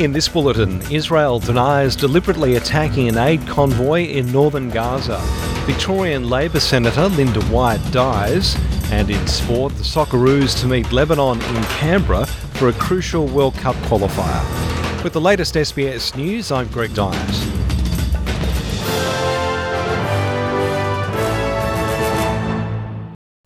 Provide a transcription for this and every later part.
In this bulletin, Israel denies deliberately attacking an aid convoy in northern Gaza. Victorian Labor Senator Linda White dies. And in sport, the Socceroos to meet Lebanon in Canberra for a crucial World Cup qualifier. With the latest SBS news, I'm Greg Dyett.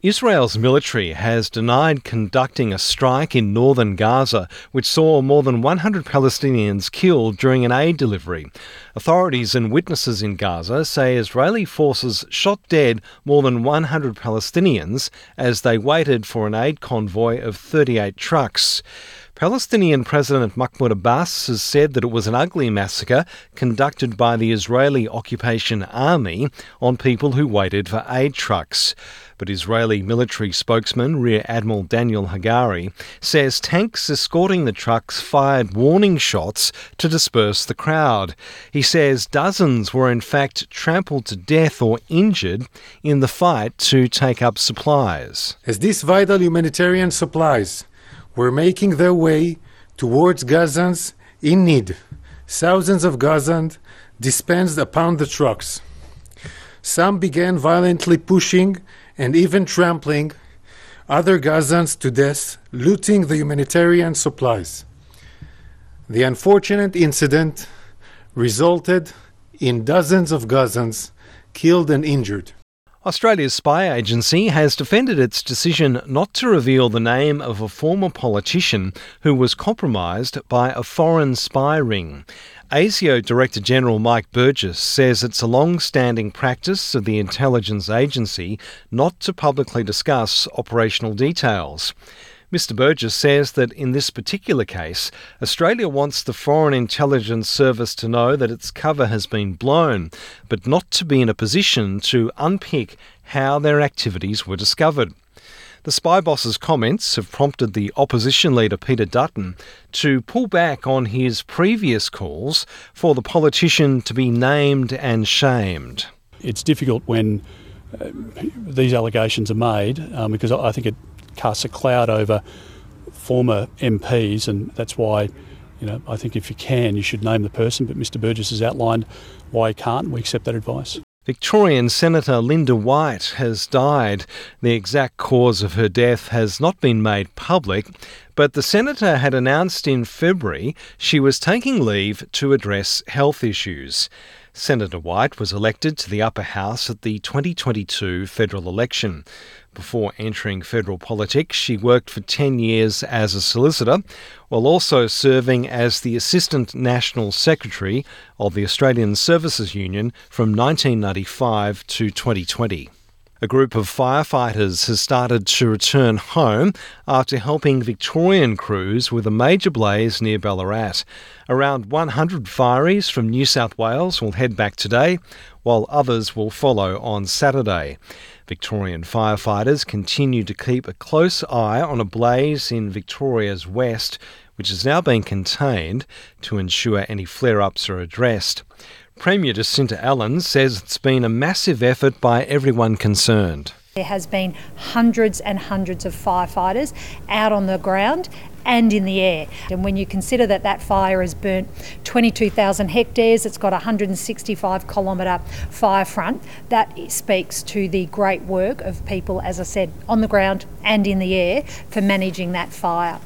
Israel's military has denied conducting a strike in northern Gaza, which saw more than 100 Palestinians killed during an aid delivery. Authorities and witnesses in Gaza say Israeli forces shot dead more than 100 Palestinians as they waited for an aid convoy of 38 trucks. Palestinian President Mahmoud Abbas has said that it was an ugly massacre conducted by the Israeli occupation army on people who waited for aid trucks. But Israeli military spokesman Rear Admiral Daniel Hagari says tanks escorting the trucks fired warning shots to disperse the crowd. He says dozens were in fact trampled to death or injured in the fight to take up supplies. As these vital humanitarian supplies were making their way towards Gazans in need. Thousands of Gazans dispensed upon the trucks. Some began violently pushing and even trampling other Gazans to death, looting the humanitarian supplies. The unfortunate incident resulted in dozens of Gazans killed and injured. Australia's spy agency has defended its decision not to reveal the name of a former politician who was compromised by a foreign spy ring. ASIO Director General Mike Burgess says it's a long standing practice of the intelligence agency not to publicly discuss operational details. Mr. Burgess says that in this particular case, Australia wants the Foreign Intelligence Service to know that its cover has been blown, but not to be in a position to unpick how their activities were discovered. The spy boss's comments have prompted the opposition leader Peter Dutton to pull back on his previous calls for the politician to be named and shamed. It's difficult when uh, these allegations are made um, because I think it casts a cloud over former MPs, and that's why, you know, I think if you can, you should name the person. But Mr. Burgess has outlined why he can't. We accept that advice. Victorian Senator Linda White has died. The exact cause of her death has not been made public, but the senator had announced in February she was taking leave to address health issues. Senator White was elected to the upper house at the 2022 federal election. Before entering federal politics, she worked for 10 years as a solicitor, while also serving as the Assistant National Secretary of the Australian Services Union from 1995 to 2020. A group of firefighters has started to return home after helping Victorian crews with a major blaze near Ballarat. Around 100 fireys from New South Wales will head back today, while others will follow on Saturday. Victorian firefighters continue to keep a close eye on a blaze in Victoria's west, which has now been contained to ensure any flare ups are addressed. Premier Jacinta Allan says it's been a massive effort by everyone concerned. There has been hundreds and hundreds of firefighters out on the ground and in the air. And when you consider that that fire has burnt 22,000 hectares, it's got a 165 kilometre fire front, that speaks to the great work of people, as I said, on the ground and in the air for managing that fire.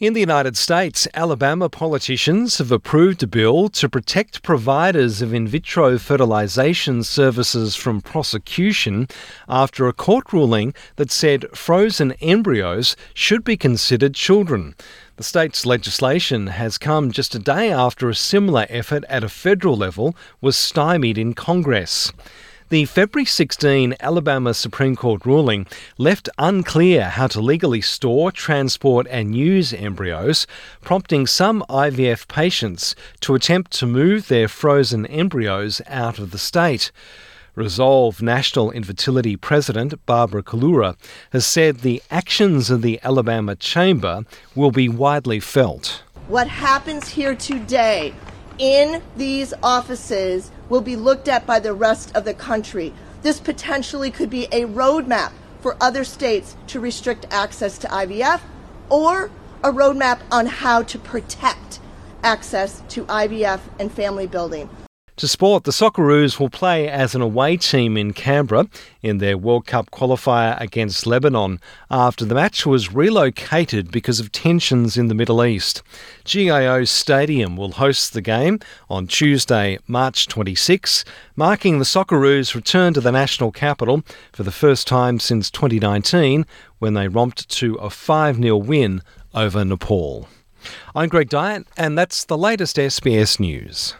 In the United States, Alabama politicians have approved a bill to protect providers of in vitro fertilization services from prosecution after a court ruling that said frozen embryos should be considered children. The state's legislation has come just a day after a similar effort at a federal level was stymied in Congress. The February 16 Alabama Supreme Court ruling left unclear how to legally store, transport, and use embryos, prompting some IVF patients to attempt to move their frozen embryos out of the state. Resolve National Infertility President Barbara Collura has said the actions of the Alabama Chamber will be widely felt. What happens here today in these offices will be looked at by the rest of the country. This potentially could be a roadmap for other states to restrict access to IVF or a roadmap on how to protect access to IVF and family building. To sport, the Socceroos will play as an away team in Canberra in their World Cup qualifier against Lebanon after the match was relocated because of tensions in the Middle East. GIO Stadium will host the game on Tuesday, March 26, marking the Socceroos' return to the national capital for the first time since 2019 when they romped to a 5 0 win over Nepal. I'm Greg Dyett, and that's the latest SBS News.